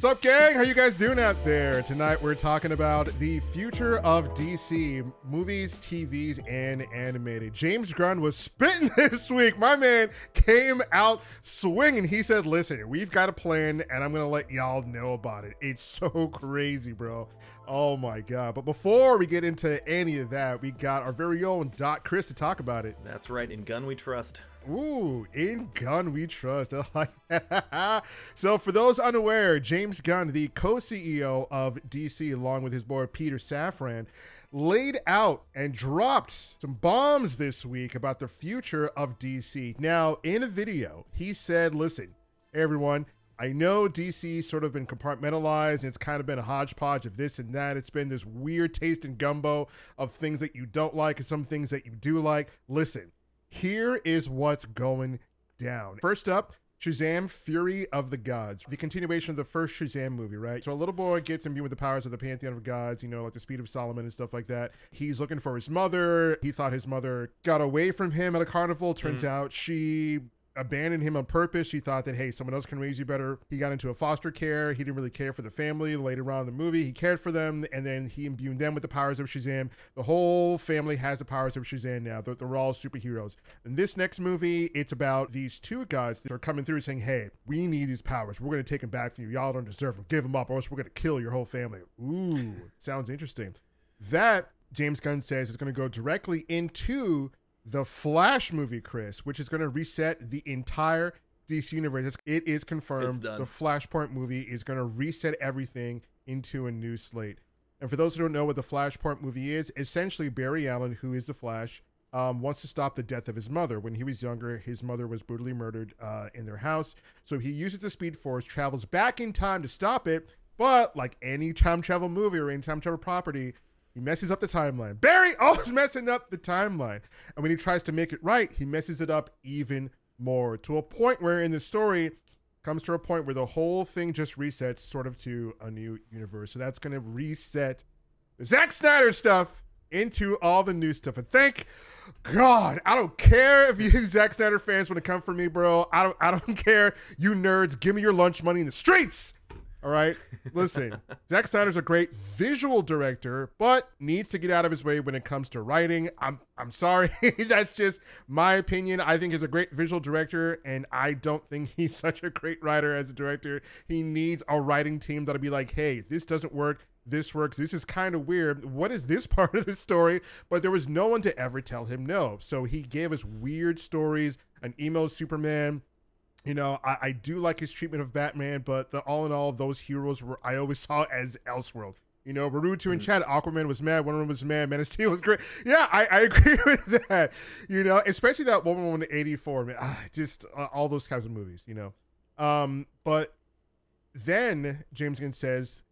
What's up, gang? How you guys doing out there? Tonight we're talking about the future of DC movies, TVs, and animated. James Gunn was spitting this week. My man came out swinging. He said, "Listen, we've got a plan, and I'm gonna let y'all know about it." It's so crazy, bro. Oh my god! But before we get into any of that, we got our very own Dot Chris to talk about it. That's right. In Gunn we trust. Ooh, in Gunn we trust. so, for those unaware, James Gunn, the co CEO of DC, along with his boy Peter Safran, laid out and dropped some bombs this week about the future of DC. Now, in a video, he said, Listen, everyone, I know DC sort of been compartmentalized and it's kind of been a hodgepodge of this and that. It's been this weird taste and gumbo of things that you don't like and some things that you do like. Listen, here is what's going down. First up, Shazam Fury of the Gods, the continuation of the first Shazam movie, right? So a little boy gets imbued with the powers of the Pantheon of Gods, you know, like the speed of Solomon and stuff like that. He's looking for his mother. He thought his mother got away from him at a carnival. Turns mm-hmm. out she abandoned him on purpose. She thought that, hey, someone else can raise you better. He got into a foster care. He didn't really care for the family. Later on in the movie, he cared for them, and then he imbued them with the powers of Shazam. The whole family has the powers of Shazam now. They're, they're all superheroes. In this next movie, it's about these two gods that are coming through saying, hey, we need these powers. We're going to take them back from you. Y'all don't deserve them. Give them up, or else we're going to kill your whole family. Ooh, sounds interesting. That, James Gunn says, is going to go directly into the Flash movie, Chris, which is going to reset the entire DC universe. It is confirmed. The Flashpoint movie is going to reset everything into a new slate. And for those who don't know what the Flashpoint movie is, essentially Barry Allen, who is the Flash, um, wants to stop the death of his mother. When he was younger, his mother was brutally murdered uh, in their house. So he uses the Speed Force, travels back in time to stop it. But like any time travel movie or any time travel property, he messes up the timeline. Barry always messing up the timeline. And when he tries to make it right, he messes it up even more to a point where in the story comes to a point where the whole thing just resets sort of to a new universe. So that's going to reset the Zack Snyder stuff into all the new stuff. And thank God, I don't care if you Zack Snyder fans want to come for me, bro. I don't I don't care. You nerds, give me your lunch money in the streets. All right. Listen, Zack Snyder's a great visual director, but needs to get out of his way when it comes to writing. I'm I'm sorry. That's just my opinion. I think he's a great visual director, and I don't think he's such a great writer as a director. He needs a writing team that'll be like, hey, this doesn't work. This works. This is kind of weird. What is this part of the story? But there was no one to ever tell him no. So he gave us weird stories, an emo Superman, you know, I, I, do like his treatment of Batman, but the, all in all, those heroes were I always saw as Elseworld. You know, Baruto and mm. Chad, Aquaman was mad, Wonder Woman was mad, Man of Steel was great. Yeah, I, I agree with that. You know, especially that Wonder Woman 84, man. Ah, just uh, all those kinds of movies, you know. Um, but then James Gunn says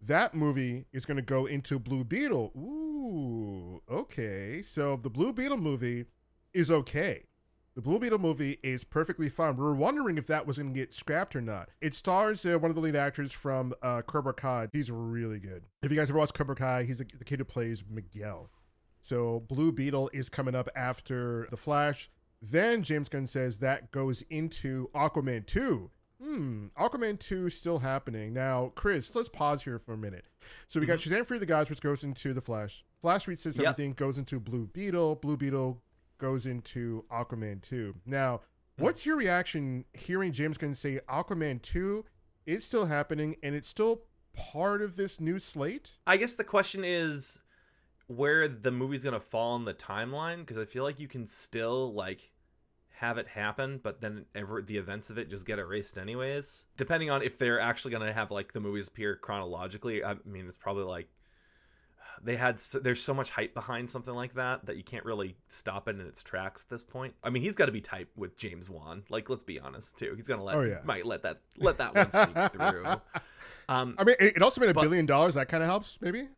that movie is going to go into Blue Beetle. Ooh, okay. So the Blue Beetle movie is okay. The Blue Beetle movie is perfectly fine. We were wondering if that was going to get scrapped or not. It stars uh, one of the lead actors from uh, Cobra Kai. He's really good. If you guys ever watched Cobra Kai, he's a, the kid who plays Miguel. So Blue Beetle is coming up after The Flash. Then James Gunn says that goes into Aquaman 2. Hmm, Aquaman 2 still happening. Now, Chris, let's pause here for a minute. So we got mm-hmm. Shazam Fury the Gods, which goes into The Flash. Flash resets yep. everything, goes into Blue Beetle. Blue Beetle goes into Aquaman 2. Now, what's your reaction hearing James Gunn say Aquaman 2 is still happening and it's still part of this new slate? I guess the question is where the movie's going to fall in the timeline because I feel like you can still like have it happen, but then ever the events of it just get erased anyways. Depending on if they're actually going to have like the movies appear chronologically, I mean it's probably like they had there's so much hype behind something like that that you can't really stop it in its tracks at this point. I mean, he's got to be tight with James Wan. Like, let's be honest too. He's gonna let oh, yeah. might let that let that one sneak through. Um, I mean, it also made a but, billion dollars. That kind of helps, maybe.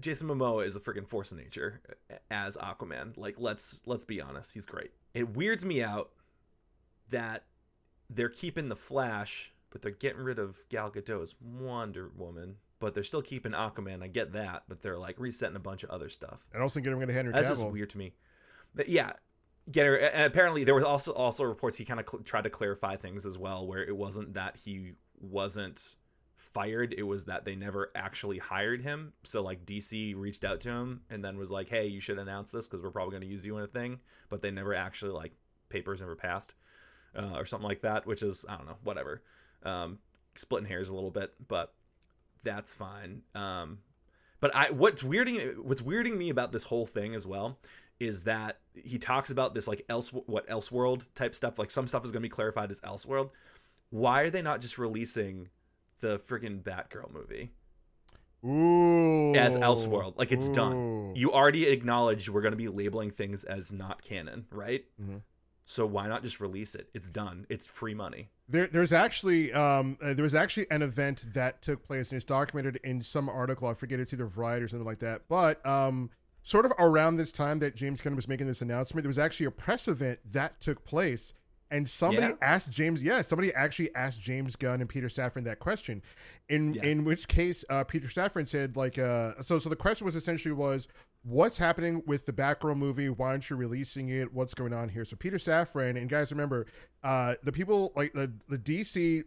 Jason Momoa is a freaking force of nature as Aquaman. Like, let's let's be honest, he's great. It weirds me out that they're keeping the Flash, but they're getting rid of Gal Gadot as Wonder Woman but they're still keeping Aquaman. I get that, but they're like resetting a bunch of other stuff. And also getting rid of Henry That's just weird to me. But yeah, get her. And apparently, there was also also reports he kind of cl- tried to clarify things as well, where it wasn't that he wasn't fired. It was that they never actually hired him. So like DC reached out to him and then was like, "Hey, you should announce this because we're probably going to use you in a thing." But they never actually like papers never passed uh, or something like that, which is I don't know, whatever. Um, splitting hairs a little bit, but that's fine. Um, but I what's weirding what's weirding me about this whole thing as well is that he talks about this like else what elseworld type stuff. Like some stuff is going to be clarified as elseworld. Why are they not just releasing the freaking Batgirl movie Ooh. as Elseworld? Like it's done. You already acknowledged we're going to be labeling things as not canon, right? Mhm. So why not just release it? It's done. It's free money. There, there's actually um, uh, there was actually an event that took place, and it's documented in some article. I forget it's either Variety or something like that. But um, sort of around this time that James Gunn was making this announcement, there was actually a press event that took place, and somebody Yeah? asked James. Yeah, somebody actually asked James Gunn and Peter Safran that question. In Yeah. in which case, uh, Peter Safran said like, uh, so so the question was essentially was. What's happening with the Batgirl movie? Why aren't you releasing it? What's going on here? So Peter Safran and guys, remember, uh, the people like the the DC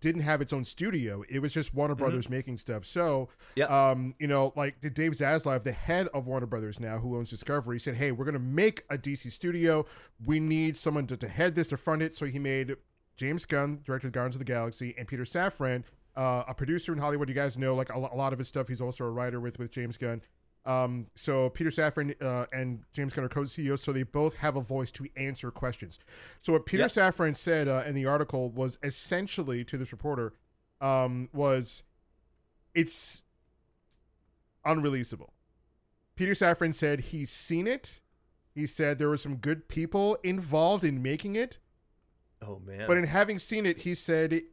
didn't have its own studio. It was just Warner Brothers making stuff. So, Yep. um, you know, like Dave Zaslav, the head of Warner Brothers now, who owns Discovery, said, "Hey, we're going to make a DC studio. We need someone to, to head this to front it." So he made James Gunn, director of Guardians of the Galaxy, and Peter Safran, uh, a producer in Hollywood. You guys know, like a, a lot of his stuff. He's also a writer with with James Gunn. Um, so Peter Safran uh, and James Gunn are co-CEOs, so they both have a voice to answer questions. So what Peter Yep. Safran said uh, in the article was essentially to this reporter um, was it's unreleasable. Peter Safran said he's seen it. He said there were some good people involved in making it, Oh man. but in having seen it, he said it,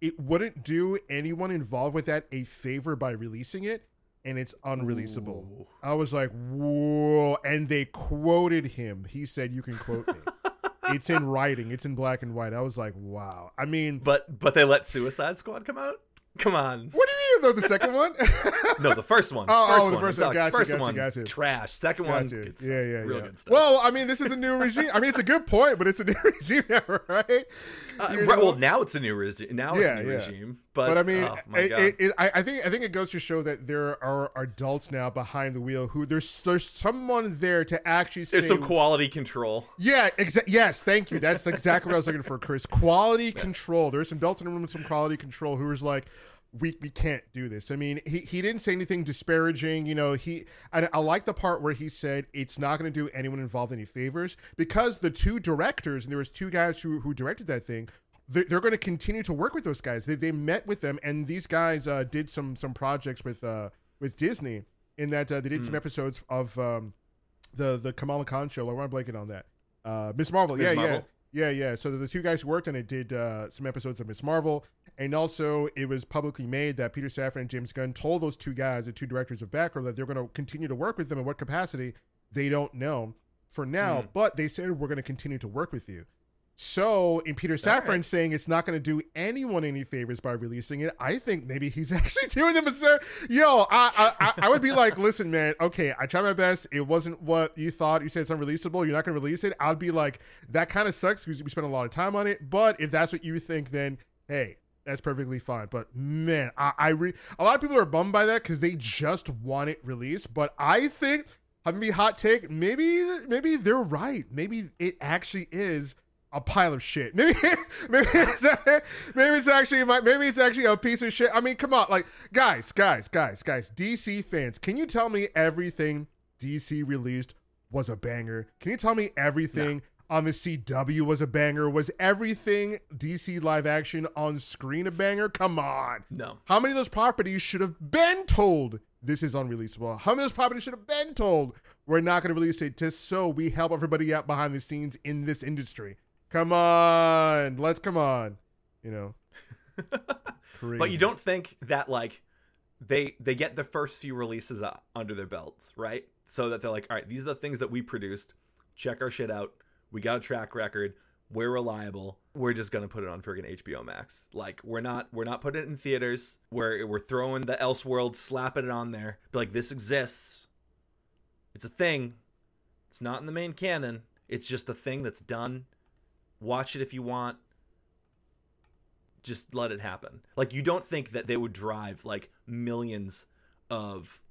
it wouldn't do anyone involved with that a favor by releasing it, and it's unreleasable. Ooh. I was like, whoa. And they quoted him. He said, You can quote me. it's in writing, it's in black and white. I was like, wow. I mean, But but they let Suicide Squad come out. Come on. what do you mean, though? The second one? No, the first one. Oh, first oh, the one. first I'm one. Gotcha, first gotcha, one. gotcha. Trash. Second one. Yeah, yeah, real yeah. good stuff. Well, I mean, this is a new regime. I mean, it's a good point, but it's a new regime now, right? Uh, right, well, now it's a new regime. Now it's a new yeah. regime. But, But I mean, oh it, it, it, I I think I think it goes to show that there are adults now behind the wheel who there's there's someone there to actually say There's some quality control. Yeah, exa- yes, thank you. That's exactly what I was looking for, Chris. Quality control. There's some adults in the room with some quality control who was like, we, we can't do this. I mean, he, he didn't say anything disparaging. You know, he I, I like the part where he said it's not going to do anyone involved any favors because the two directors and there was two guys who who directed that thing. They're, they're going to continue to work with those guys. They, they met with them, and these guys uh, did some some projects with uh, with Disney. In that uh, they did some episodes of um, the the Kamala Khan show. I want to blank it on that. Uh, Ms. Marvel. Ms. yeah, Marvel? yeah, yeah, yeah. So the two guys who worked on it did uh, some episodes of Ms. Marvel, and also it was publicly made that Peter Safran and James Gunn told those two guys, the two directors of Batgirl, that they're going to continue to work with them. In what capacity, they don't know for now, Hmm. but they said we're going to continue to work with you. So, in Peter Safran right. saying it's not going to do anyone any favors by releasing it, I think maybe he's actually doing them a service. Yo, I, I I- would be like, listen, man, okay, I tried my best. It wasn't what you thought. You said it's unreleasable. You're not going to release it. I'd be like, that kind of sucks because we spent a lot of time on it. But if that's what you think, then hey, that's perfectly fine. But man, I, I re- a lot of people are bummed by that because they just want it released. But I think, having me hot take, maybe maybe they're right. Maybe it actually is a pile of shit. Maybe maybe it's, maybe it's actually my, maybe it's actually a piece of shit. I mean, come on, like guys, guys, guys, guys, DC fans, can you tell me everything DC released was a banger? Can you tell me everything on the CW was a banger? Was everything DC live action on screen a banger? Come on. No. How many of those properties should have been told this is unreleasable? How many of those properties should have been told we're not going to release it just so we help everybody out behind the scenes in this industry? Come on, let's come on. You know, But you don't think that like they they get the first few releases uh, under their belts, right? So that they're like, all right, these are the things that we produced. Check our shit out. We got a track record. We're reliable. We're just gonna put it on friggin' HBO Max. Like we're not we're not putting it in theaters. We're we're throwing the Elseworld, slapping it on there. Be like, this exists. It's a thing. It's not in the main canon. It's just a thing that's done. Watch it if you want. just let it happen. Like you don't think that they would drive like millions of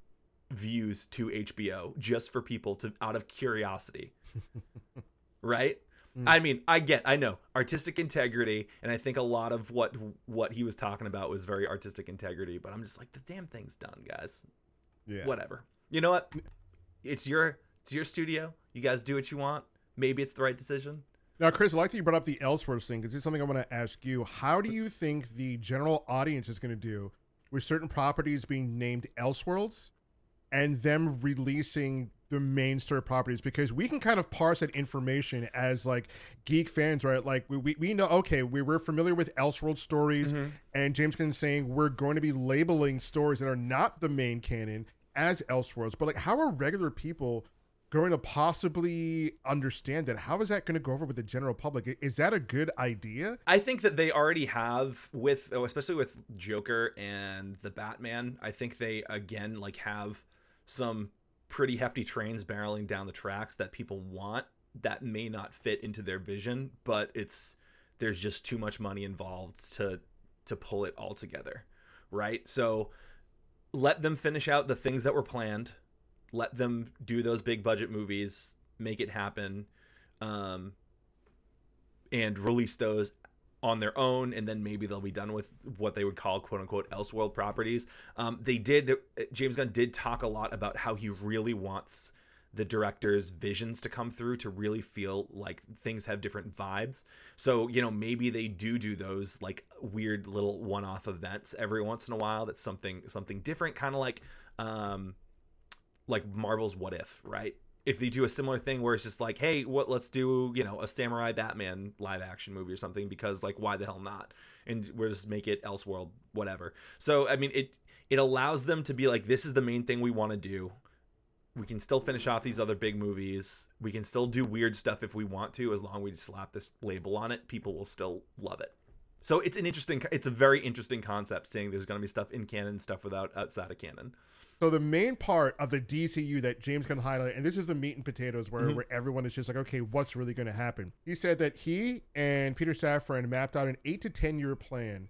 views to HBO just for people to out of curiosity. right? Mm. I mean, I get, I know artistic integrity, and I think a lot of what what he was talking about was very artistic integrity. But I'm just like, the damn thing's done, guys. Yeah. Whatever. You know what? It's your it's your studio. You guys do what you want. Maybe it's the right decision. Now, Chris, I like that you brought up the Elseworlds thing because it's something I want to ask you. How do you think the general audience is going to do with certain properties being named Elseworlds and them releasing the main story properties because we can kind of parse that information as like geek fans, right? Like we, we, we know, okay, we, we're familiar with Elseworld stories, mm-hmm. and James Gunn saying we're going to be labeling stories that are not the main canon as Elseworlds. But like, how are regular people going to possibly understand that? How is that going to go over with the general public? Is that a good idea? I think that they already have with, oh, especially with Joker and the Batman. I think they again like have some pretty hefty trains barreling down the tracks that people want that may not fit into their vision, but it's there's just too much money involved to to pull it all together, right? So let them finish out the things that were planned. Let them do those big budget movies, make it happen, um, and release those on their own, and then maybe they'll be done with what they would call "quote unquote" Elseworld properties. Um, they did. James Gunn did talk a lot about how he really wants the director's visions to come through to really feel like things have different vibes. So, you know, maybe they do do those like weird little one-off events every once in a while that's something something different kind of like um like Marvel's What If, right? if they do a similar thing where it's just like, hey, what let's do, you know, a samurai Batman live action movie or something because like why the hell not? And we'll just make it Elseworld, whatever. So I mean it it allows them to be like, this is the main thing we want to do. We can still finish off these other big movies. We can still do weird stuff if we want to, as long as we just slap this label on it. People will still love it. So it's an interesting, it's a very interesting concept seeing there's going to be stuff in canon, stuff without outside of canon. So the main part of the DCU that James can highlight, and this is the meat and potatoes where, mm-hmm. where everyone is just like, okay, what's really going to happen? He said that he and Peter Safran mapped out an eight to ten year plan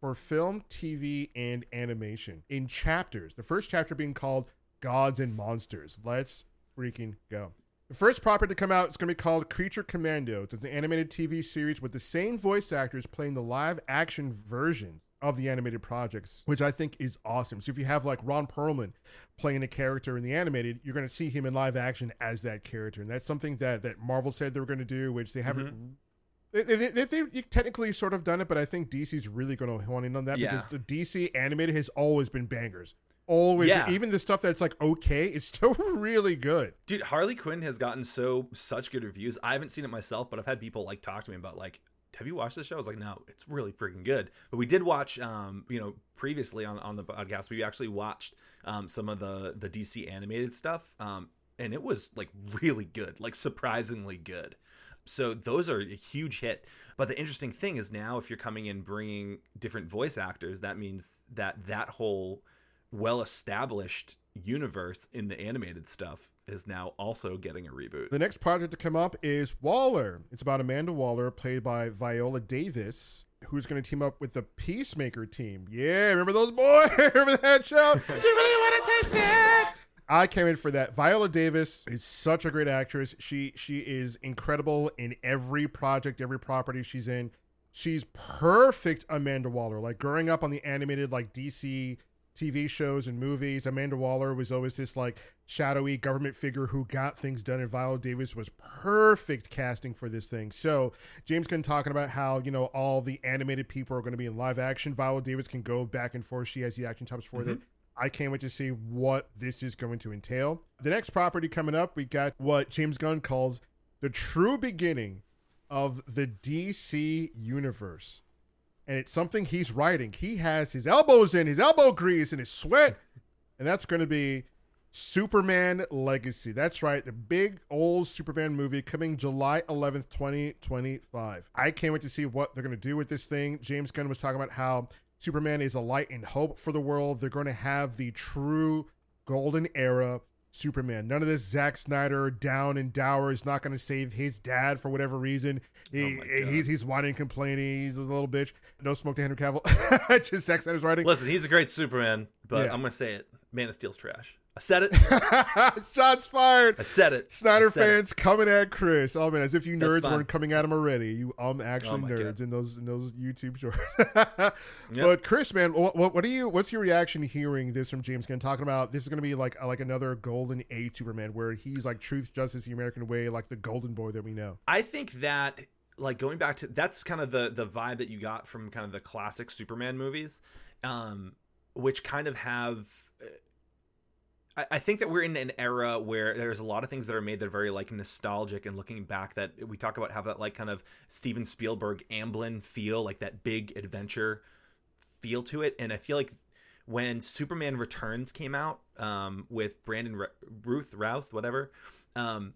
for film, TV, and animation in chapters. The first chapter being called Gods and Monsters. Let's freaking go. The first property to come out is going to be called Creature Commando. It's an animated TV series with the same voice actors playing the live action versions of the animated projects, which I think is awesome. So if you have like Ron Perlman playing a character in the animated, you're going to see him in live action as that character, and that's something that that Marvel said they were going to do, which they haven't. Mm-hmm. They, they, they, technically sort of done it, but I think DC's really going to hone in on that yeah. because the DC animated has always been bangers. Always, yeah. even the stuff that's like okay is still really good. Dude, Harley Quinn has gotten so such good reviews. I haven't seen it myself, but I've had people like talk to me about like have you watched the show? I was like, no, it's really freaking good. But we did watch, um, you know, previously on, on the podcast, we actually watched um, some of the the DC animated stuff, um, and it was like really good, like surprisingly good. So those are a huge hit. But the interesting thing is now, if you're coming in bringing different voice actors, that means that that whole well established universe in the animated stuff is now also getting a reboot. The next project to come up is Waller. It's about Amanda Waller, played by Viola Davis, who's going to team up with the Peacemaker team. Yeah, remember those boys? remember that show? Do you really want to taste it? I came in for that. Viola Davis is such a great actress. She she is incredible in every project, every property she's in. She's perfect Amanda Waller. Like growing up on the animated like DC TV shows and movies. Amanda Waller was always this like shadowy government figure who got things done, and Viola Davis was perfect casting for this thing. So James Gunn talking about how you know all the animated people are going to be in live action. Viola Davis can go back and forth. She has the action chops for mm-hmm. it. I can't wait to see what this is going to entail. The next property coming up, we got what James Gunn calls the true beginning of the DC universe and it's something he's writing. He has his elbows in, his elbow grease, and his sweat, and that's going to be Superman Legacy. That's right, the big old Superman movie coming July 11th, 2025. I can't wait to see what they're going to do with this thing. James Gunn was talking about how Superman is a light and hope for the world. They're going to have the true golden era Superman. None of this Zack Snyder down and dour is not going to save his dad for whatever reason. He, Oh he's he's whining complaining. He's a little bitch. No smoke to Henry Cavill. Just Zack Snyder's writing. Listen, he's a great Superman, but Yeah. I'm gonna say it. Man of Steel's trash. I said it. Shots fired. I said it. Snyder said it. fans coming at Chris. Oh man, as if you nerds weren't coming at him already. You um actually Oh nerds God. in those in those YouTube shorts. But Chris, man, what, what you? What's your reaction to hearing this from James Gunn talking about this is going to be like like another golden age Superman where he's like truth, justice, the American way, like the golden boy that we know. I think that like going back to that's kind of the the vibe that you got from kind of the classic Superman movies, um, which kind of have. I, think that we're in an era where there's a lot of things that are made that are very like nostalgic and looking back that we talk about have that like kind of Steven Spielberg Amblin feel, like that big adventure feel to it. And I feel like when Superman Returns came out um, with Brandon Ra- Ruth Routh, whatever, um,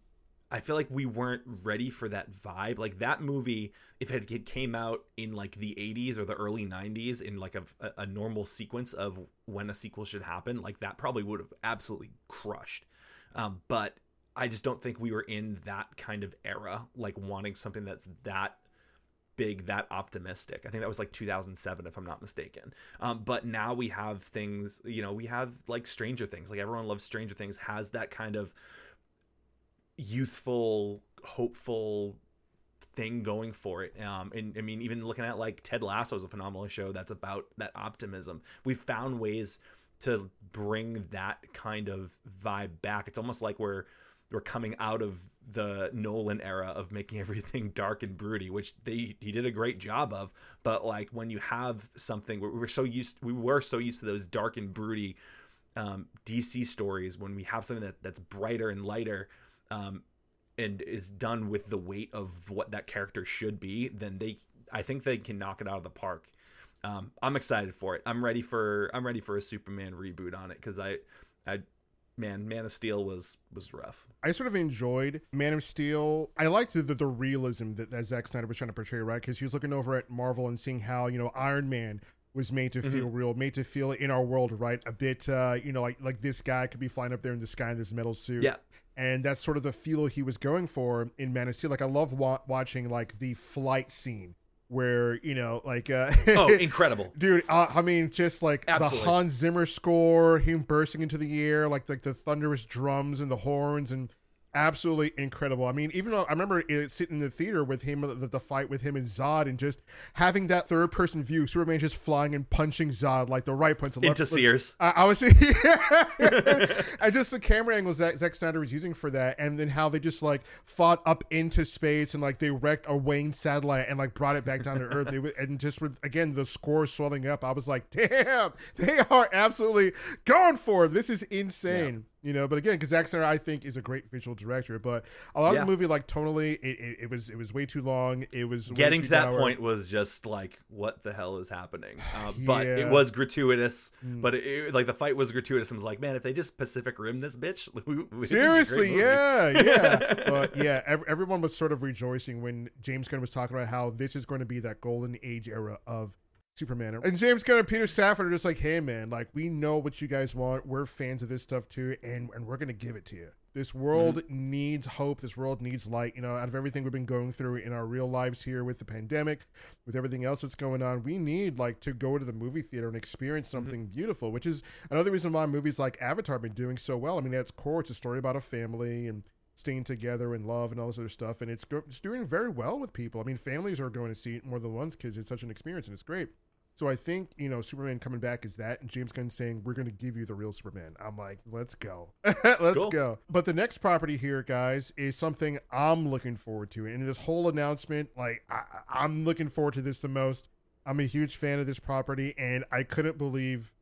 I feel like we weren't ready for that vibe. Like that movie, if it came out in like the 80s or the early 90s in like a, a normal sequence of when a sequel should happen, like that probably would have absolutely crushed. Um, but I just don't think we were in that kind of era, like wanting something that's that big, that optimistic. I think that was like 2007, if I'm not mistaken. Um, but now we have things, you know, we have like Stranger Things. Like everyone loves Stranger Things, has that kind of youthful, hopeful thing going for it. Um, and I mean, even looking at like Ted Lasso is a phenomenal show that's about that optimism. We've found ways to bring that kind of vibe back. It's almost like we're we're coming out of the Nolan era of making everything dark and broody, which they he did a great job of. But like when you have something, we we're so used we were so used to those dark and broody um, DC stories. When we have something that that's brighter and lighter, um, and is done with the weight of what that character should be, then they I think they can knock it out of the park. Um, I'm excited for it. I'm ready for I'm ready for a Superman reboot on it because I I man Man of Steel was was rough. I sort of enjoyed Man of Steel. I liked the, the, the realism that, that Zack Snyder was trying to portray, right? Because he was looking over at Marvel and seeing how you know Iron Man was made to feel real, made to feel in our world, right? A bit, uh, you know, like like this guy could be flying up there in the sky in this metal suit. Yeah. And that's sort of the feel he was going for in Man of Steel. Like I love wa- watching like the flight scene where you know, like, uh, Oh, incredible! dude. Uh, I mean, just like Absolutely. the Hans Zimmer score, him bursting into the air, like like the thunderous drums and the horns, and absolutely incredible. I mean, even though I remember it, sitting in the theater with him, the, the fight with him and Zod, and just having that third person view, Superman just flying and punching Zod like the right punch, the left- Into Sears. I, I was, and just the camera angles that Zack Snyder was using for that, and then how they just like fought up into space and like they wrecked a Wayne satellite and like brought it back down to Earth. It and just with again the score swelling up, I was like, damn, they are absolutely going for it. This is insane. You know, but again, because Zack Snyder, I think, is a great visual director. But a lot Yeah. of the movie, like tonally, it, it, it was it was way too long. It was way Getting to that point was just like, what the hell is happening? Uh, but Yeah. Mm. it was gratuitous. But it, like the fight was gratuitous. I was like, man, if they just Pacific Rim this bitch, we, we, this is a great Seriously, yeah, yeah. but yeah, ev- everyone was sort of rejoicing when James Gunn was talking about how this is going to be that golden age era of Superman. And James Gunn and Peter Safran are just like, hey man, like we know what you guys want. We're fans of this stuff too, and and we're gonna give it to you. This world mm-hmm. needs hope. This world needs light. You know, out of everything we've been going through in our real lives here with the pandemic, with everything else that's going on, we need like to go to the movie theater and experience mm-hmm. something beautiful. Which is another reason why movies like Avatar have been doing so well. I mean, at its core, it's a story about a family and staying together and love and all this other stuff, and it's go- it's doing very well with people. I mean, families are going to see it more than once because it's such an experience and it's great. So I think you know Superman coming back is that, and James Gunn saying we're going to give you the real Superman. I'm like, let's go, let's Cool. go. But the next property here, guys, is something I'm looking forward to, and this whole announcement, like I, I'm looking forward to this the most. I'm a huge fan of this property, and I couldn't believe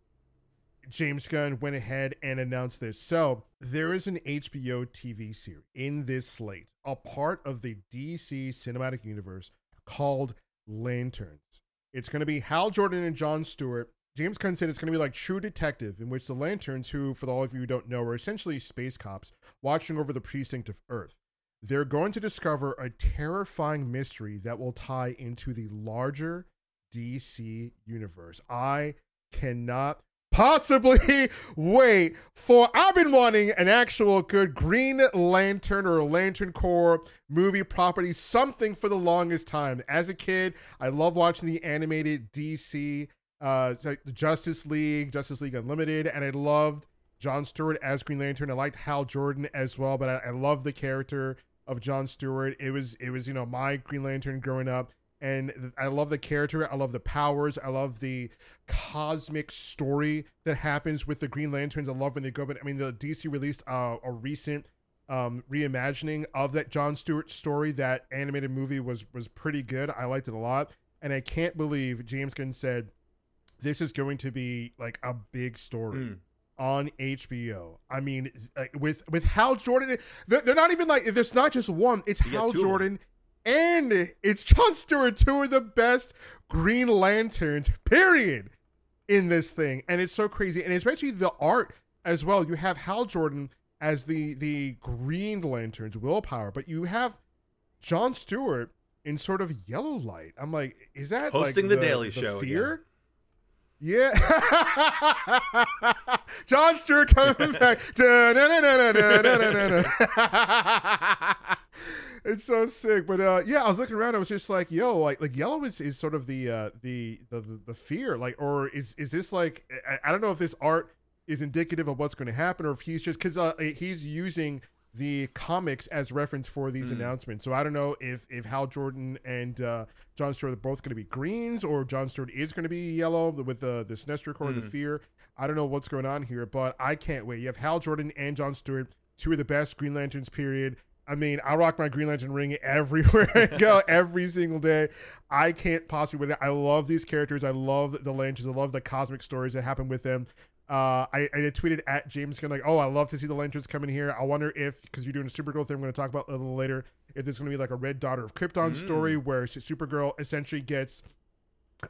James Gunn went ahead and announced this. So there is an HBO TV series in this slate, a part of the DC cinematic universe called Lanterns. It's going to be Hal Jordan and John Stewart. James Gunn said it's going to be like True Detective, in which the Lanterns, who, for all of you who don't know, are essentially space cops watching over the precinct of Earth. They're going to discover a terrifying mystery that will tie into the larger DC universe. I cannot possibly wait for. I've been wanting an actual good Green Lantern or Lantern Corps movie property, something for the longest time. As a kid, I love watching the animated DC, uh, Justice League, Justice League Unlimited, and I loved John Stewart as Green Lantern. I liked Hal Jordan as well, but I, I love the character of John Stewart. It was it was you know my Green Lantern growing up and I love the character. I love the powers. I love the cosmic story that happens with the Green Lanterns. I love when they go. But I mean, the DC released uh, a recent um, reimagining of that John Stewart story. That animated movie was was pretty good. I liked it a lot, and I can't believe James Gunn said this is going to be like a big story. Mm. On HBO, I mean, with with Hal Jordan, they're, not even like there's not just one. It's Hal Jordan and it's John Stewart, two of the best Green Lanterns, period, in this thing. And it's so crazy. And especially the art as well. You have Hal Jordan as the the Green Lantern's willpower, but you have John Stewart in sort of yellow light. I'm like, is that hosting like the, the, Daily the Show? Fear? Again. Yeah. John Stewart coming back. it's so sick. But uh, yeah, I was looking around. I was just like, yo, like like yellow is, is sort of the uh, the, the the fear, like, or is is this like I, I don't know if this art is indicative of what's going to happen, or if he's just because uh, he's using the comics as reference for these mm. announcements. So I don't know if if Hal Jordan and uh, John Stewart are both going to be greens, or John Stewart is going to be yellow with the the Sinestro Corps, mm. the Fear. I don't know what's going on here, but I can't wait. You have Hal Jordan and John Stewart, two of the best Green Lanterns. Period. I mean, I rock my Green Lantern ring everywhere I go, every single day. I can't possibly with it. I love these characters. I love the lanterns. I love the cosmic stories that happen with them. Uh, I, I tweeted at James Gunn like, oh, I love to see the lanterns coming here. I wonder if because you're doing a Supergirl thing, I'm going to talk about a little later. If there's going to be like a Red Daughter of Krypton mm. story where Supergirl essentially gets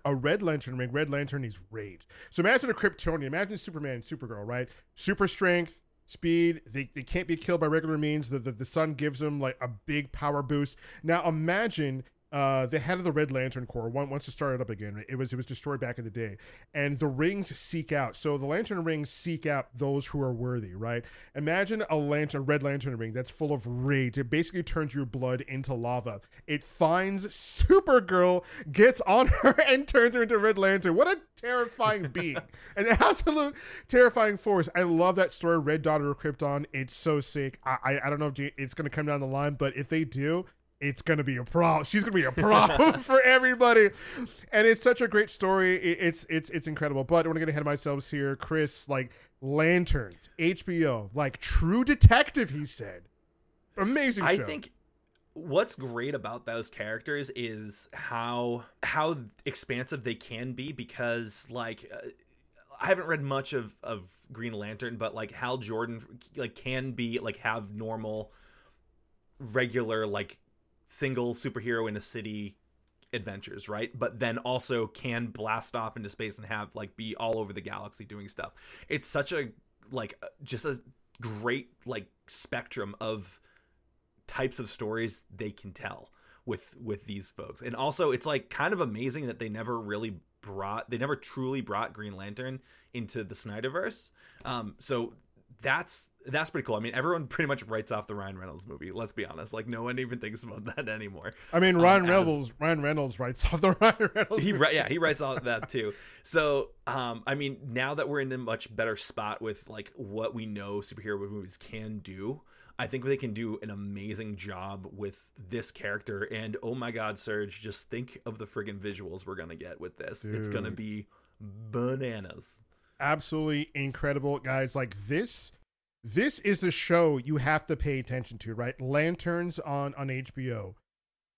a red lantern ring. Red Lantern is rage. So imagine a Kryptonian. Imagine Superman and Supergirl, right? Super strength, speed. They, they can't be killed by regular means. The, the, the sun gives them like a big power boost. Now imagine uh, the head of the Red Lantern Corps wants to start it up again. It was it was destroyed back in the day, and the rings seek out. So the Lantern rings seek out those who are worthy. Right? Imagine a lantern, Red Lantern ring that's full of rage. It basically turns your blood into lava. It finds Supergirl, gets on her, and turns her into Red Lantern. What a terrifying being! An absolute terrifying force. I love that story, Red Daughter of Krypton. It's so sick. I I, I don't know if it's going to come down the line, but if they do, it's gonna be a problem. She's gonna be a problem for everybody, and it's such a great story. It, it's it's it's incredible. But I want to get ahead of myself here, Chris. Like lanterns, HBO, like True Detective. He said, amazing. Show. I think what's great about those characters is how how expansive they can be because like. Uh, I haven't read much of, of Green Lantern, but like Hal Jordan like can be like have normal regular like single superhero in a city adventures, right? But then also can blast off into space and have like be all over the galaxy doing stuff. It's such a like uh, just a great like spectrum of types of stories they can tell with with these folks. And also it's like kind of amazing that they never really brought they never truly brought Green Lantern into the Snyderverse. Um so that's that's pretty cool. I mean, everyone pretty much writes off the Ryan Reynolds movie. Let's be honest; like no one even thinks about that anymore. I mean, Ryan um, Reynolds, as, Ryan Reynolds writes off the Ryan Reynolds. He yeah, he writes off that too. So, um, I mean, now that we're in a much better spot with like what we know superhero movies can do, I think they can do an amazing job with this character. And oh my God, Serge, just think of the friggin' visuals we're gonna get with this. Dude. It's gonna be bananas absolutely incredible, guys. Like this, this is the show you have to pay attention to, right? Lanterns on on HBO,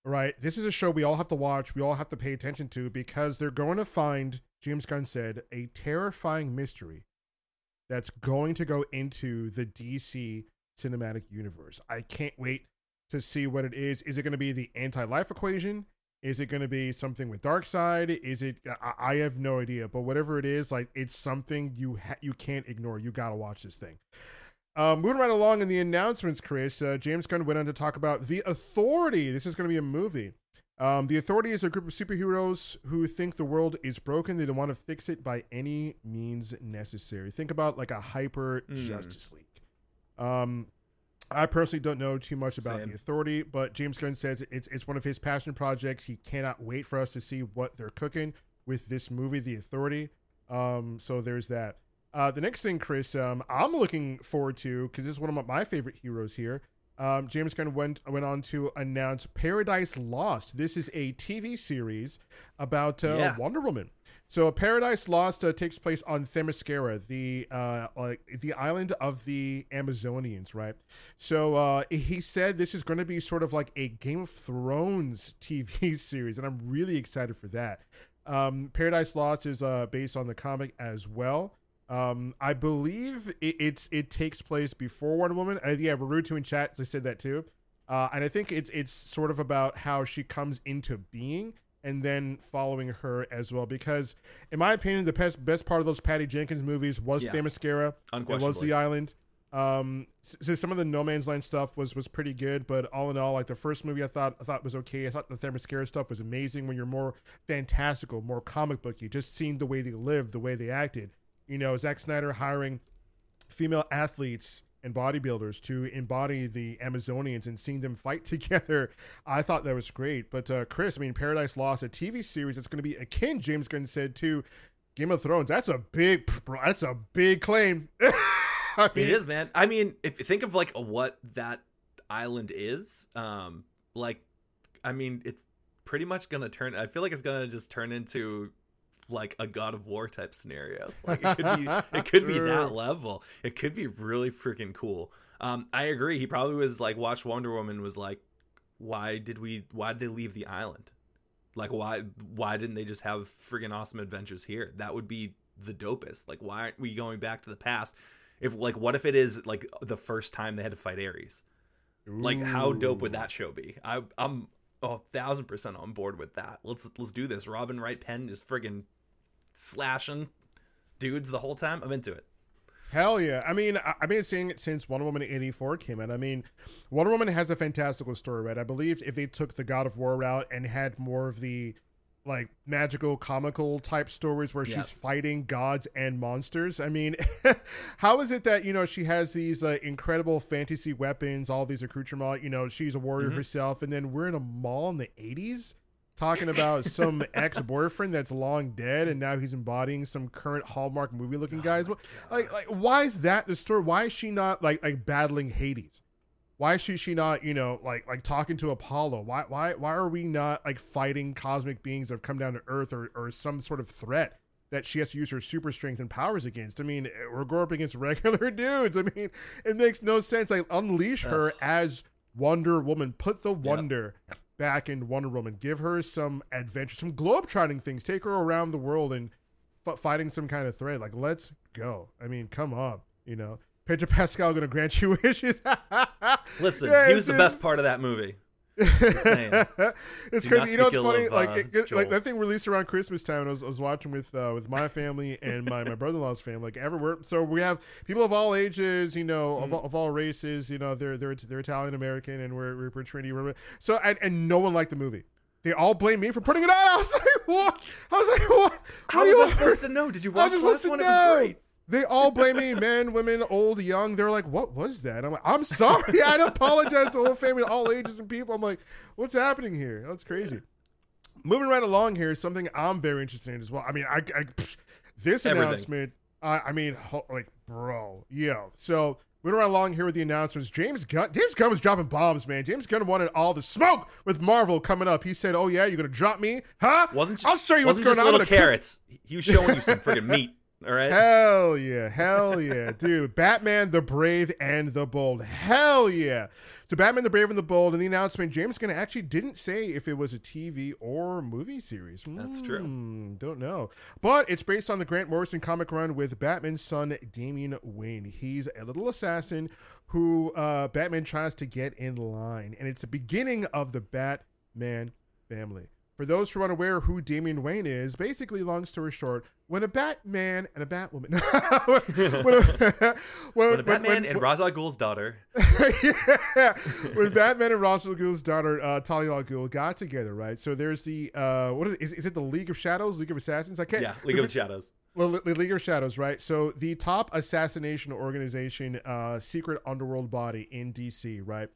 right? This is a show we all have to watch. We all have to pay attention to because they're going to find James Gunn said a terrifying mystery that's going to go into the DC cinematic universe. I can't wait to see what it is. Is it going to be the anti-life equation? Is it going to be something with Darkseid? Is it? I, I, have no idea. But whatever it is, like it's something you ha- you can't ignore. You got to watch this thing. Uh, moving right along in the announcements, Chris, uh, James Gunn went on to talk about The Authority. This is going to be a movie. Um, the Authority is a group of superheroes who think the world is broken. They don't want to fix it by any means necessary. Think about like a hyper Mm. Justice League. Um, I personally don't know too much about Same. the Authority, but James Gunn says it's it's one of his passion projects. He cannot wait for us to see what they're cooking with this movie, The Authority. Um, so there's that. Uh, the next thing, Chris, um, I'm looking forward to because this is one of my, favorite heroes here. Um, James Gunn went went on to announce Paradise Lost. This is a TV series about uh, Yeah. Wonder Woman. So Paradise Lost uh, takes place on Themyscira, the uh, like the island of the Amazonians, right? So uh, he said this is going to be sort of like a Game of Thrones TV series, and I'm really excited for that. Um, Paradise Lost is uh, based on the comic as well. Um, I believe it, it's it takes place before Wonder Woman. Uh, yeah, Baruto in chat they said that too. Uh, and I think it's it's sort of about how she comes into being and then following her as well. Because in my opinion, the best best part of those Patty Jenkins movies was Yeah. Themyscira. It was the island. Um, so some of the No Man's Land stuff was was pretty good, but all in all, like the first movie, I thought I thought was okay. I thought the Themyscira stuff was amazing. When you're more fantastical, more comic booky, just seeing the way they lived, the way they acted. You know, Zack Snyder hiring female athletes and bodybuilders to embody the Amazonians and seeing them fight together. I thought that was great. But uh, Chris, I mean, Paradise Lost, a TV series that's going to be akin, James Gunn said, to Game of Thrones. That's a big, that's a big claim. I mean, It is, man. I mean, if you think of like what that island is, um, like, I mean, it's pretty much gonna turn. I feel like it's gonna just turn into like a God of War type scenario. Like it could be, it could be that level. It could be really freaking cool. Um, I agree. He probably was like, watched Wonder Woman, was like, why did we? Why did they leave the island? Like, why? Why didn't they just have freaking awesome adventures here? That would be the dopest. Like, why aren't we going back to the past? If like, what if it is like the first time they had to fight Ares? Like, how dope would that show be? I, I'm a thousand percent on board with that. Let's let's do this. Robin Wright Penn is friggin' slashing dudes the whole time. I'm into it. Hell yeah. I mean, I- I've been seeing it since Wonder Woman 84 came out. I mean, Wonder Woman has a fantastical story, right? I believe if they took the God of War route and had more of the like magical comical type stories where Yeah. she's fighting gods and monsters. I mean, how is it that, you know, she has these uh, incredible fantasy weapons, all these accoutrements, you know, she's a warrior Mhm. herself and then we're in a mall in the 80s talking about some ex-boyfriend that's long dead and now he's embodying some current Hallmark movie looking oh guys. What like like why is that the story? Why is she not like like battling Hades? Why is she she not you know like like talking to Apollo? Why why why are we not like fighting cosmic beings that have come down to Earth or or some sort of threat that she has to use her super strength and powers against? I mean, eh, we're going up against regular dudes. I mean, it makes no sense. Like unleash her as Wonder Woman. Put the wonder back in Wonder Woman. Give her some adventure, some globe-trotting things. Take her around the world and f- fighting some kind of threat. Like, let's go. I mean, come on. You know, Pedro Pascal gonna grant you wishes. Listen, Yeah, he was the best part of that movie. it's Do crazy. You know it's funny? of, like, uh, it, it- like that thing released around Christmas time. And I was, I was watching with uh, with my family and my, my brother in law's family. Like everywhere. So we have people of all ages. You know, Mm. of, all- of all races. You know, they're they're they're Italian American, and we're we're, we're Trinity. we're- So and, and no one liked the movie. They all blame me for putting it on. I was like, what? I was like, what? How what was do I you supposed to know? Did you watch the last one? to It was great. They all blame me, men, women, old, young. They're like, "What was that?" I'm like, "I'm sorry. I apologize to the whole family, all ages and people." I'm like, "What's happening here? That's crazy." Moving right along here, something I'm very interested in as well. I mean, I, I pfft, this Everything. announcement. I I mean, ho- like, bro, yo. So moving right along here with the announcements. James Gunn. James Gunn was dropping bombs, man. James Gunn wanted all the smoke with Marvel coming up. He said, "Oh yeah, you're gonna drop me, huh? Wasn't I'll show you what's going on. Little gonna cook carrots. He was showing you some friggin' meat. All right. Hell yeah, hell yeah, dude! Batman the Brave and the Bold, hell yeah! So Batman the Brave and the Bold, and the announcement, James Gunn actually didn't say if it was a TV or movie series. That's true. Hmm, Don't know, but it's based on the Grant Morrison comic run with Batman's son Damian Wayne. He's a little assassin who uh, Batman tries to get in line, and it's the beginning of the Batman family. For those who are unaware who Damian Wayne is, basically, long story short, when a Batman and a Batwoman, when, when, a, when, when a Batman when, and Ra's al Ghul's daughter, yeah, when Batman and Ra's al Ghul's daughter uh, Talia al Ghul got together, right? So there's the uh, what is it? Is, is it the League of Shadows, League of Assassins? I can't. Yeah, League of Shadows. Well, the League of Shadows, right? So the top assassination organization, uh, secret underworld body in DC, right?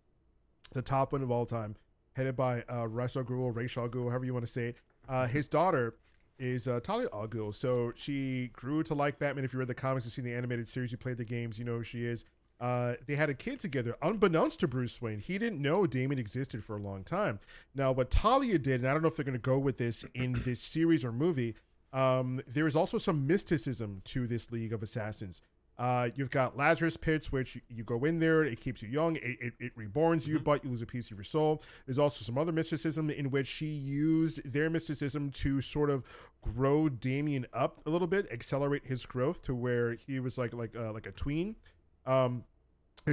The top one of all time headed by uh, Ra's al Ghul, Ra's al Ghul, however you want to say it. Uh, his daughter is uh, Talia al Ghul. So she grew to like Batman. If you read the comics, you've seen the animated series, you played the games, you know who she is. Uh, they had a kid together, unbeknownst to Bruce Wayne. He didn't know Damian existed for a long time. Now, what Talia did, and I don't know if they're going to go with this in this series or movie, um, there is also some mysticism to this League of Assassins. Uh, you've got Lazarus Pits, which you go in there, it keeps you young, it, it, it reborns you, mm-hmm. but you lose a piece of your soul. There's also some other mysticism in which she used their mysticism to sort of grow Damian up a little bit, accelerate his growth to where he was like like uh, like a tween. Um,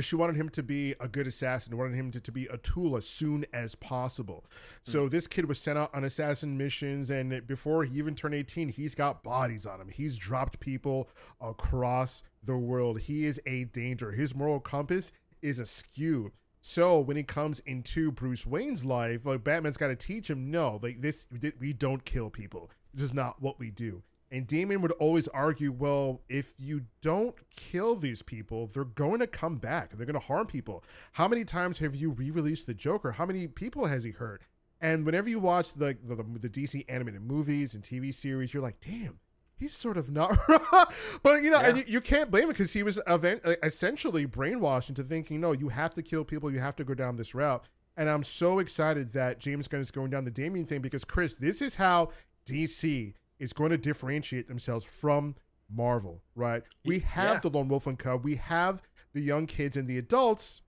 she wanted him to be a good assassin, wanted him to, to be a tool as soon as possible. So mm. this kid was sent out on assassin missions, and before he even turned 18, he's got bodies on him. He's dropped people across the world. He is a danger. His moral compass is askew. So when he comes into Bruce Wayne's life, like Batman's got to teach him, no, like this, we don't kill people. This is not what we do. And Damian would always argue, well, if you don't kill these people, they're going to come back. They're going to harm people. How many times have you re-released the Joker? How many people has he hurt? And whenever you watch the the, the DC animated movies and TV series, you're like, damn, he's sort of not but you know, yeah. and you, you, can't blame him because he was event- uh, essentially brainwashed into thinking, no, you have to kill people, you have to go down this route. And I'm so excited that James Gunn is going down the Damian thing because Chris, this is how DC is going to differentiate themselves from Marvel, right? We have yeah. the Lone Wolf and Cub, we have the young kids and the adults,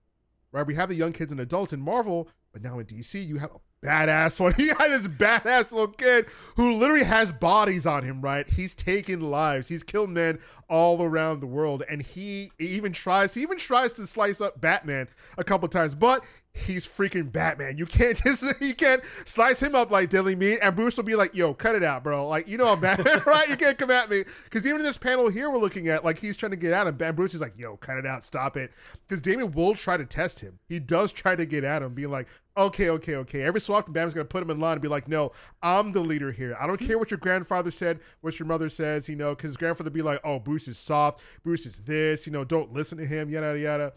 right? We have the young kids and adults in Marvel, but now in DC, you have a badass one. He had this badass little kid who literally has bodies on him, right? He's taken lives. He's killed men all around the world. And he even tries, he even tries to slice up Batman a couple times, but he's freaking Batman. You can't just you can't slice him up like deli meat, and Bruce will be like, "Yo, cut it out, bro. Like you know I'm Batman, right? You can't come at me." Because even in this panel here, we're looking at like he's trying to get at him. And Bruce is like, "Yo, cut it out, stop it." Because Damian will try to test him. He does try to get at him, being like, "Okay, okay, okay." Every so often, Batman's gonna put him in line and be like, "No, I'm the leader here. I don't care what your grandfather said, what your mother says. You know, because his grandfather be like, "Oh, Bruce is soft. Bruce is this. You know, don't listen to him. Yada yada."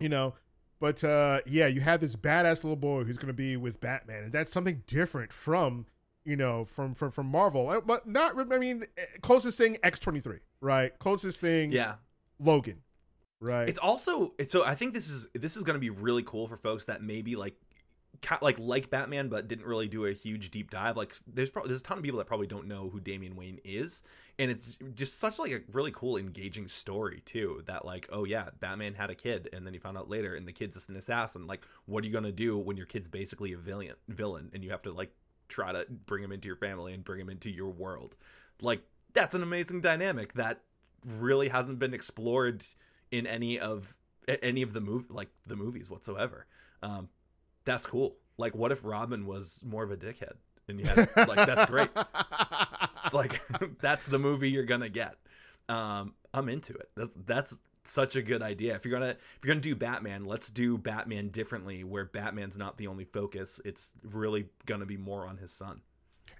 You know, but uh, yeah, you have this badass little boy who's going to be with Batman, and that's something different from you know from from from Marvel. Uh, but not, I mean, eh, closest thing X twenty three, right? Closest thing, yeah, Logan, right? It's also so I think this is this is going to be really cool for folks that maybe like like like Batman, but didn't really do a huge deep dive. Like there's probably there's a ton of people that probably don't know who Damian Wayne is, and it's just such like a really cool, engaging story too. That like, oh yeah, Batman had a kid, and then he found out later, and the kid's just an assassin. Like, what are you gonna do when your kid's basically a villain? Villain, and you have to like try to bring him into your family and bring him into your world. Like that's an amazing dynamic that really hasn't been explored in any of any of the move like the movies whatsoever. Um, that's cool. Like, what if Robin was more of a dickhead? And you had like that's great. like that's the movie you're gonna get. Um, I'm into it. That's that's such a good idea. If you're gonna if you're gonna do Batman, let's do Batman differently, where Batman's not the only focus. It's really gonna be more on his son.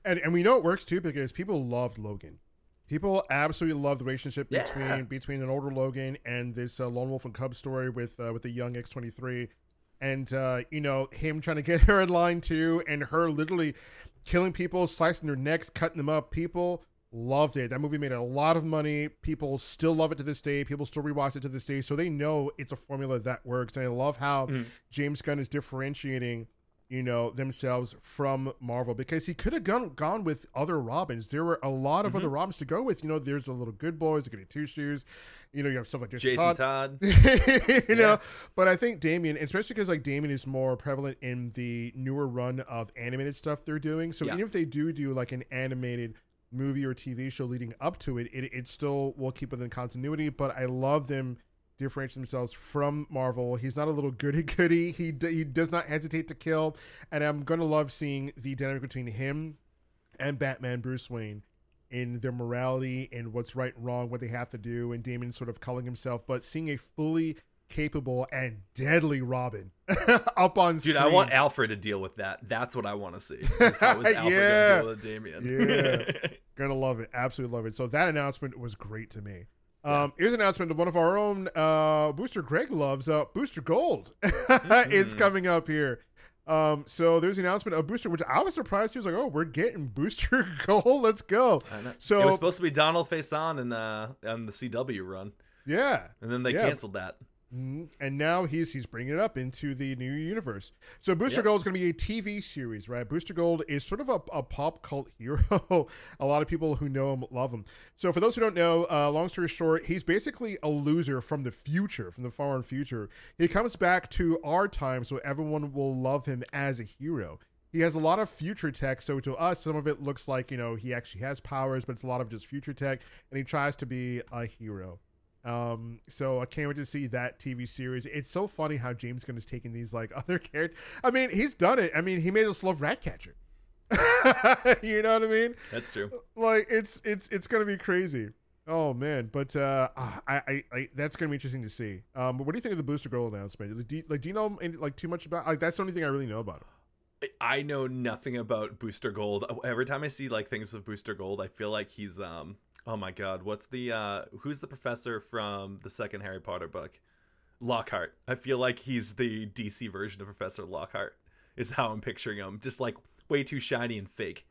And and we know it works too because people loved Logan. People absolutely love the relationship yeah. between between an older Logan and this uh, Lone Wolf and Cub story with uh, with the young X twenty three and uh, you know him trying to get her in line too, and her literally killing people, slicing their necks, cutting them up. People loved it. That movie made a lot of money. People still love it to this day. People still rewatch it to this day, so they know it's a formula that works. And I love how mm-hmm. James Gunn is differentiating you know themselves from Marvel because he could have gone gone with other Robins. There were a lot of mm-hmm. other Robins to go with. You know, there's a little good boys, the two shoes. You know, you have stuff like Jason, Jason Todd. Todd. you yeah. know, but I think Damian, especially because like Damian is more prevalent in the newer run of animated stuff they're doing. So yeah. even if they do do like an animated movie or TV show leading up to it, it, it still will keep within continuity. But I love them differentiate themselves from Marvel. He's not a little goody goody. He d- he does not hesitate to kill, and I'm gonna love seeing the dynamic between him and Batman, Bruce Wayne, in their morality and what's right and wrong, what they have to do, and Damon sort of culling himself, but seeing a fully capable and deadly Robin up on screen. Dude, I want Alfred to deal with that. That's what I want to see. How is Alfred Yeah. gonna deal with Damian? Yeah. Gonna love it. Absolutely love it. So that announcement was great to me. Um, here's an announcement of one of our own uh, Booster Greg loves. Uh, Booster Gold is Mhm. coming up here. Um, so there's an announcement of Booster, which I was surprised. He was like, "Oh, we're getting Booster Gold. Let's go!" So- it was supposed to be Donald Faison in uh on the CW run, Yeah, and then they Yeah. canceled that. Mhm. and now he's he's bringing it up into the new universe. So Booster Yep. Gold is going to be a TV series, right? Booster Gold is sort of a, a pop cult hero. a lot of people who know him love him. So for those who don't know, uh, long story short, he's basically a loser from the future, from the far future. He comes back to our time, so everyone will love him as a hero. He has a lot of future tech, so to us, some of it looks like you know he actually has powers, but it's a lot of just future tech, and he tries to be a hero. Um, so I can't wait to see that TV series. It's so funny how James Gunn is taking these like other characters. I mean, he's done it. I mean, he made us love Ratcatcher. you know what I mean? That's true. Like it's it's it's gonna be crazy. Oh man, but uh, ah, I, I, I that's gonna be interesting to see. Um, but what do you think of the Booster Girl announcement? Like, do, you- like, do you know like too much about? Like, that's the only thing I really know about him. I know nothing about Booster Gold. Every time I see like things of Booster Gold, I feel like he's um oh my god, what's the uh who's the professor from the second Harry Potter book? Lockhart. I feel like he's the DC version of Professor Lockhart. Is how I'm picturing him. Just like way too shiny and fake.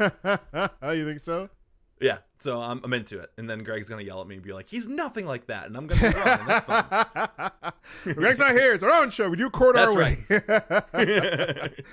oh, you think so? Yeah, so I'm, I'm into it. And then Greg's gonna yell at me and be like, "He's nothing like that," and I'm gonna be wrong. And that's fine. Greg's not here. It's our own show. We do court That's our way.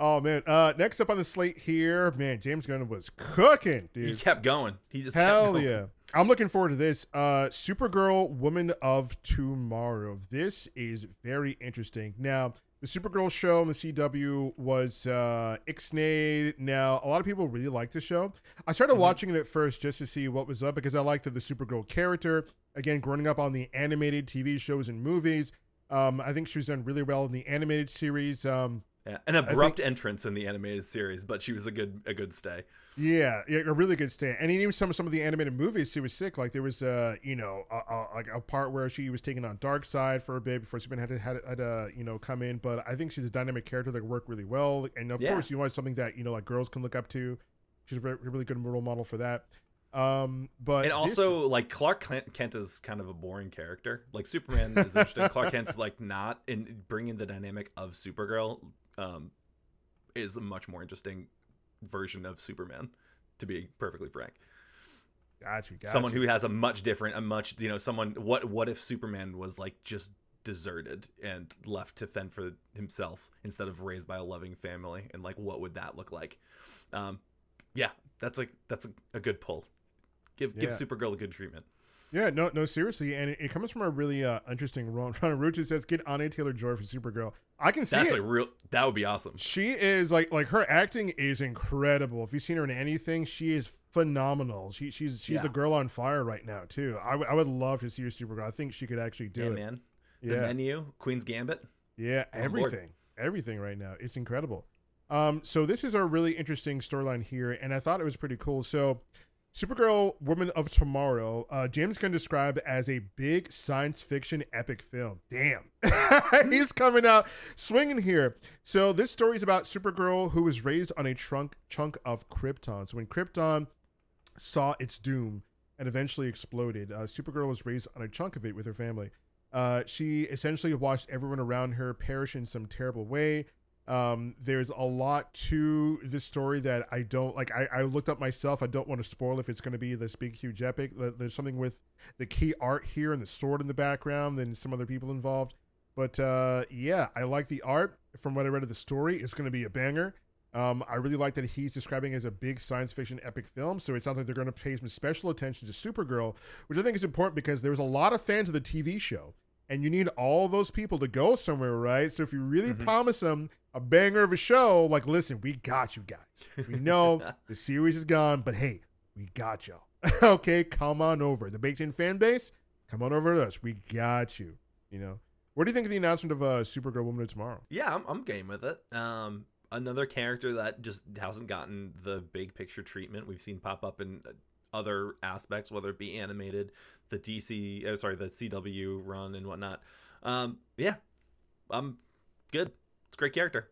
oh man. Uh, next up on the slate here, man, James Gunn was cooking, dude. he kept going. He just kept Hell going. yeah. I'm looking forward to this. Uh, Supergirl, Woman of Tomorrow. This is very interesting. Now, the Supergirl show on the CW was uh, Ixnay. Now, a lot of people really like the show. I started Mhm. watching it at first just to see what was up because I liked the Supergirl character. Again, growing up on the animated TV shows and movies, um, I think she was done really well in the animated series. Um, Yeah, an abrupt entrance in the animated series, but she was a good a good stay. Yeah, yeah, a really good stay. And even some some of the animated movies, she was sick. Like there was, uh, you know, a, a, like a part where she was taking on Darkseid for a bit before Superman had to had, had to you know come in. But I think she's a dynamic character that worked really well. And of Yeah. course, you want something that you know like girls can look up to. She's a re- really good role model for that. Um, but and this- also like Clark Kent- is kind of a boring character. Like Superman is interesting. Clark Kent's like not, and bringing the dynamic of Supergirl um, is a much more interesting version of Superman. To be perfectly frank, got you, got someone who has a much different, a much you know, someone. What what if Superman was like just deserted and left to fend for himself instead of raised by a loving family, and like what would that look like? Um, yeah, that's like that's a, a good pull. Give give Supergirl a good treatment. Yeah, no, no, seriously, and it, it comes from a really uh, interesting role. Ron Rucci says, "Get Anya Taylor Joy for Supergirl." I can see That's it. like real. That would be awesome. She is like like her acting is incredible. If you've seen her in anything, she is phenomenal. She she's she's Yeah. the girl on fire right now too. I, w- I would love to see her Supergirl. I think she could actually do Yeah, it. man. The Yeah, menu, Queen's Gambit. yeah, Oh, Lord. everything, everything right now. It's incredible. Um, so this is a really interesting storyline here, and I thought it was pretty cool. So. Supergirl, Woman of Tomorrow, uh, James Gunn described as a big science fiction epic film. Damn. He's coming out swinging here. So, this story is about Supergirl who was raised on a trunk chunk of Krypton. So, when Krypton saw its doom and eventually exploded, uh, Supergirl was raised on a chunk of it with her family. Uh, she essentially watched everyone around her perish in some terrible way. Um, there's a lot to this story that I don't like. I, I looked up myself. I don't want to spoil if it's going to be this big, huge epic. There's something with the key art here and the sword in the background, and some other people involved. But uh, yeah, I like the art. From what I read of the story, it's going to be a banger. Um, I really like that he's describing it as a big science fiction epic film. So it sounds like they're going to pay some special attention to Supergirl, which I think is important because there's a lot of fans of the TV show, and you need all those people to go somewhere, right? So if you really Mhm. promise them a banger of a show, like, listen, we got you guys. We know the series is gone, but hey, we got y'all. okay, come on over. The baked in fan base, come on over to us. We got you. You know. What do you think of the announcement of uh, Supergirl Woman of Tomorrow? Yeah, I'm, I'm game with it. Um, another character that just hasn't gotten the big picture treatment we've seen pop up in other aspects, whether it be animated, the DC, oh, sorry, the CW run and whatnot. Um, yeah, I'm good. It's a great character.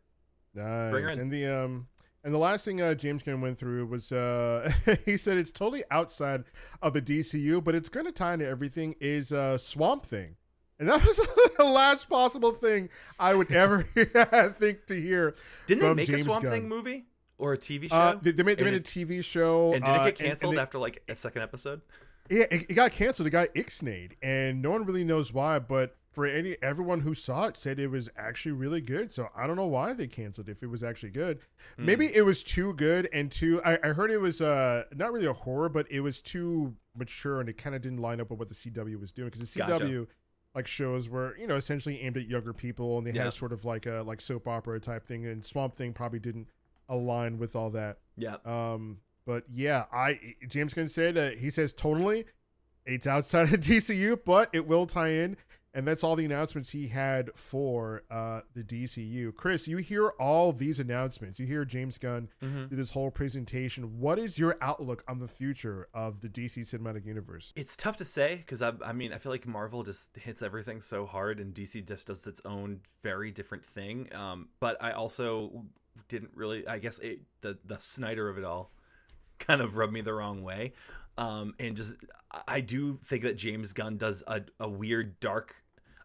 Nice. Bring her in. And the um and the last thing uh, James Gunn went through was uh he said it's totally outside of the DCU, but it's going to tie into everything. Is uh Swamp Thing. And that was the last possible thing I would ever think to hear. Didn't they make James a Swamp Gunn. Thing movie or a TV show? Uh, they, they made, they And made a TV show. and did it uh, get canceled they- after like a second episode? Yeah, it, it got canceled. It got ixnayed, and no one really knows why. But for any everyone who saw it, said it was actually really good. So I don't know why they canceled if it was actually good. Hmm. Maybe it was too good and too. I, I heard it was uh not really a horror, but it was too mature, and it kind of didn't line up with what the CW was doing because the Gotcha. CW. Like shows were, you know, essentially aimed at younger people, and they Yeah. had sort of like a like soap opera type thing, and Swamp Thing probably didn't align with all that. Yeah. Um, but yeah, I James Gunn said uh, he says tonally, it's outside of DCU, but it will tie in, and that's all the announcements he had for uh, the DCU. Chris, you hear all these announcements. You hear James Gunn Mhm. do this whole presentation. What is your outlook on the future of the DC cinematic universe? It's tough to say because I, I mean, I feel like Marvel just hits everything so hard, and DC just does its own very different thing. Um, but I also didn't really, I guess, it, the the Snyder of it all kind of rubbed me the wrong way. Um, and just, I- I do think that James Gunn does a, a weird dark,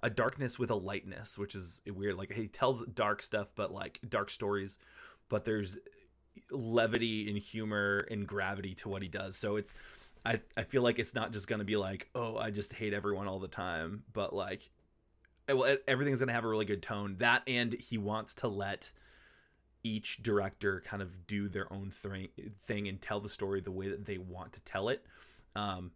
a darkness with a lightness, which is weird. Like he tells dark stuff, but like dark stories, but there's levity and humor and gravity to what he does. So it's I I feel like it's not just gonna be like oh I just hate everyone all the time, but like well everything's gonna have a really good tone. That and he wants to let each director kind of do their own thing thing and tell the story the way that they want to tell it. Um,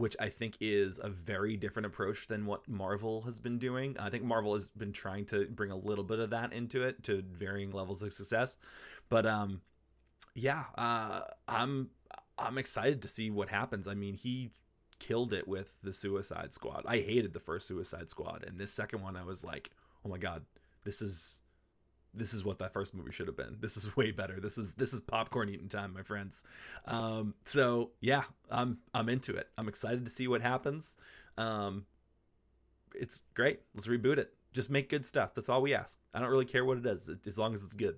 which I think is a very different approach than what Marvel has been doing. I think Marvel has been trying to bring a little bit of that into it to varying levels of success. But um yeah, uh I'm I'm excited to see what happens. I mean, he killed it with the Suicide Squad. I hated the first Suicide Squad and this second one I was like, "Oh my god, this is this is what that first movie should have been. This is way better. This is this is popcorn eating time, my friends. Um, so yeah, I'm I'm into it. I'm excited to see what happens. Um, it's great. Let's reboot it. Just make good stuff. That's all we ask. I don't really care what it is, as long as it's good.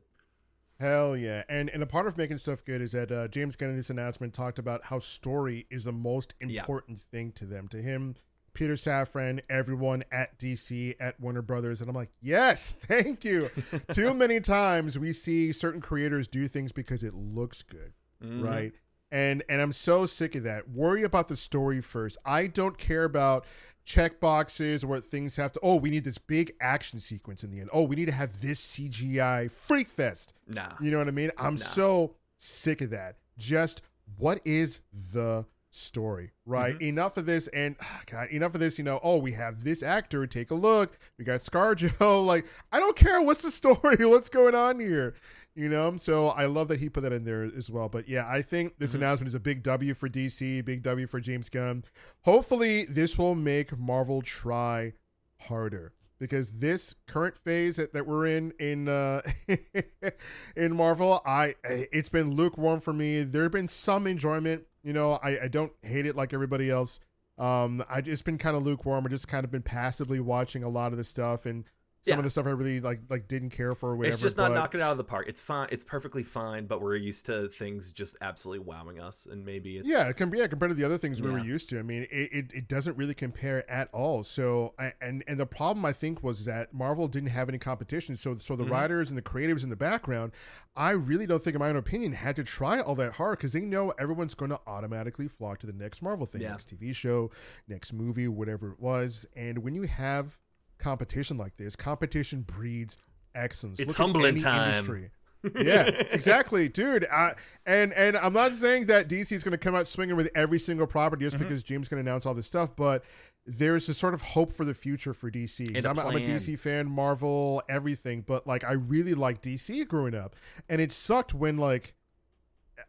Hell yeah! And and a part of making stuff good is that uh, James this announcement talked about how story is the most Yeah. important thing to them. To him, Peter Safran, everyone at DC, at Warner Brothers, and I'm like, yes, thank you. Too many times we see certain creators do things because it looks good, Mhm. right? And and I'm so sick of that. Worry about the story first. I don't care about check boxes or things have to. Oh, we need this big action sequence in the end. Oh, we need to have this CGI freak fest. Nah. You know what I mean? I'm Nah. so sick of that. Just what is the story, right? Mm-hmm. Enough of this, and ah, God, enough of this. You know, oh, we have this actor. Take a look. We got ScarJo. Like, I don't care. What's the story? What's going on here? You know, so I love that he put that in there as well. But yeah, I think this Mhm. announcement is a big W for DC, big W for James Gunn. Hopefully, this will make Marvel try harder because this current phase that, that we're in in uh in Marvel, I it's been lukewarm for me. There have been some enjoyment, you know. I, I don't hate it like everybody else. Um, I just been kind of lukewarm. I just kind of been passively watching a lot of the stuff and some Yeah. of the stuff I really like like didn't care for. Or whatever, it's just not but- knocking it out of the park. It's fine. It's perfectly fine, but we're used to things just absolutely wowing us, and maybe it's yeah, com- yeah, compared to the other things we were used to. I mean, it, it, it doesn't really compare at all. So, I, and and the problem I think was that Marvel didn't have any competition. So, so the Mhm. writers and the creatives in the background, I really don't think, in my own opinion, had to try all that hard because they know everyone's going to automatically flock to the next Marvel thing, Yeah. next TV show, next movie, whatever it was. And when you have competition like this, competition breeds excellence. It's Look humbling time. industry yeah, exactly, dude. I, and and I'm not saying that DC is going to come out swinging with every single property just Mhm. because James going to announce all this stuff, but there's a sort of hope for the future for DC. And I'm, a, I'm a. DC fan, Marvel, everything, but like I really like DC growing up, and it sucked when like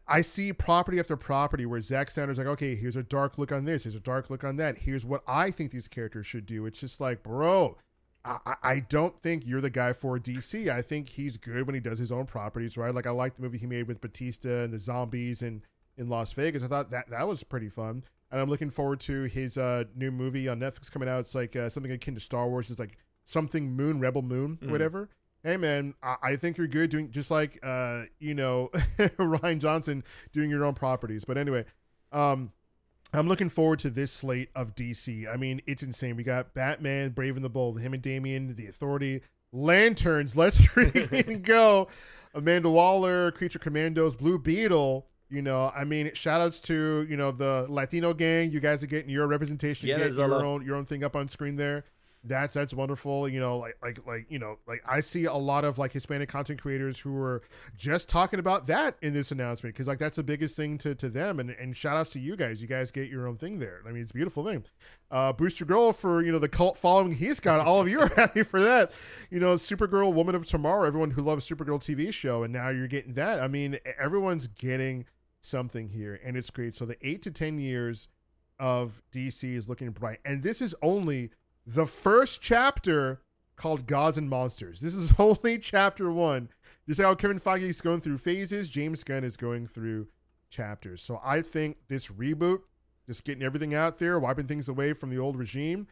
I see property after property where Zack Snyder's like, okay, here's a dark look on this, here's a dark look on that, here's what I think these characters should do. It's just like, bro, I, I don't think you're the guy for DC. I think he's good when he does his own properties, right? Like I like the movie he made with Bautista and the zombies and in Las Vegas. I thought that that was pretty fun, and I'm looking forward to his uh, new movie on Netflix coming out. It's like uh, something akin to Star Wars. It's like something Moon, Rebel Moon, Mhm. whatever. Hey man, I, I think you're good doing just like uh, you know Rian Johnson doing your own properties. But anyway, um, I'm looking forward to this slate of DC. I mean, it's insane. We got Batman, Brave and the Bold, him and Damian, The Authority, Lanterns. Let's freaking go. Amanda Waller, Creature Commandos, Blue Beetle. You know, I mean, shout outs to, you know, the Latino gang. You guys are getting your representation. Yeah, You get there's a lot. your own your own thing up on screen there. That's that's wonderful. You know, like like like you know, like I see a lot of like Hispanic content creators who are just talking about that in this announcement because like that's the biggest thing to, to them. And and shout outs to you guys. You guys get your own thing there. I mean, it's a beautiful thing. Uh, Booster Girl for you know the cult following he's got. All of you are happy for that. You know, Supergirl, Woman of Tomorrow. Everyone who loves Supergirl TV show, and now you're getting that. I mean, everyone's getting something here, and it's great. So the eight to ten years of DC is looking bright, and this is only the first chapter called Gods and Monsters. This is only chapter one. You Just how Kevin Feige is going through phases, James Gunn is going through chapters. So I think this reboot, just getting everything out there, wiping things away from the old regime,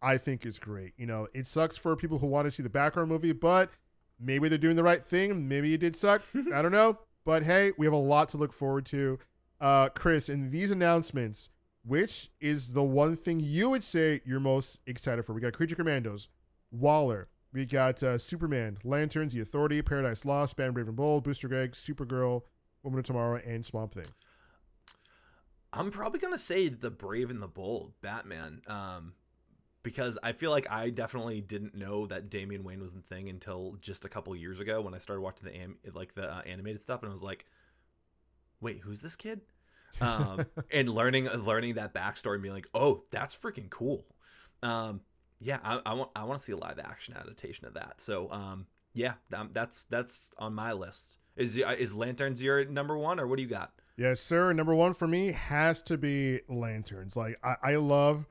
I think is great. You know, it sucks for people who want to see the background movie, but maybe they're doing the right thing. Maybe it did suck. I don't know. But hey, we have a lot to look forward to. Uh, Chris, in these announcements, which is the one thing you would say you're most excited for? We got Creature Commandos, Waller, we got uh, Superman, Lanterns, The Authority, Paradise Lost, Batman Brave and Bold, Booster Greg, Supergirl, Woman of Tomorrow, and Swamp Thing. I'm probably gonna say the Brave and the Bold Batman, um, because I feel like I definitely didn't know that Damian Wayne was the thing until just a couple years ago when I started watching the like the uh, animated stuff, and I was like, "Wait, who's this kid?" Um, and learning learning that backstory and being like, "Oh, that's freaking cool." Um, yeah, I, I want I want to see a live action adaptation of that. So, um, yeah, um, that's that's on my list. Is is Lanterns your number one, or what do you got? Yes, sir. Number one for me has to be lanterns. Like I, I love,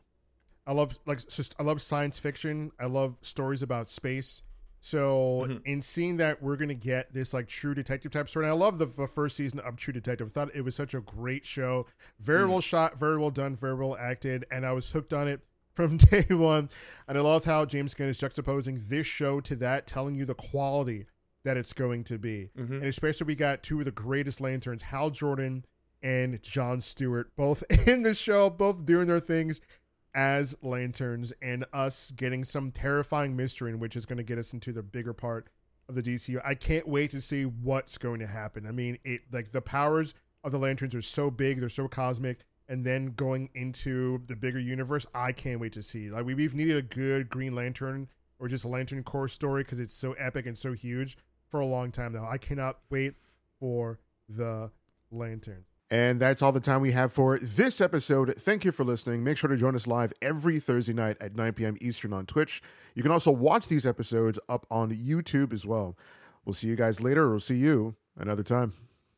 I love like just I love science fiction. I love stories about space. So Mhm. in seeing that we're gonna get this like true detective type story, and I love the, the first season of True Detective. I thought it was such a great show, very Mm. well shot, very well done, very well acted, and I was hooked on it from day one. And I love how James Gunn is juxtaposing this show to that, telling you the quality that it's going to be. Mm-hmm. And especially we got two of the greatest lanterns, Hal Jordan and John Stewart, both in the show, both doing their things as lanterns, and us getting some terrifying mystery in which is going to get us into the bigger part of the DCU. I can't wait to see what's going to happen. I mean, it like the powers of the lanterns are so big, they're so cosmic, and then going into the bigger universe, I can't wait to see. Like we, we've needed a good Green Lantern or just a Lantern Corps story because it's so epic and so huge for a long time now. I cannot wait for the Lantern. And that's all the time we have for this episode. Thank you for listening. Make sure to join us live every Thursday night at 9 p.m. Eastern on Twitch. You can also watch these episodes up on YouTube as well. We'll see you guys later, or we'll see you another time.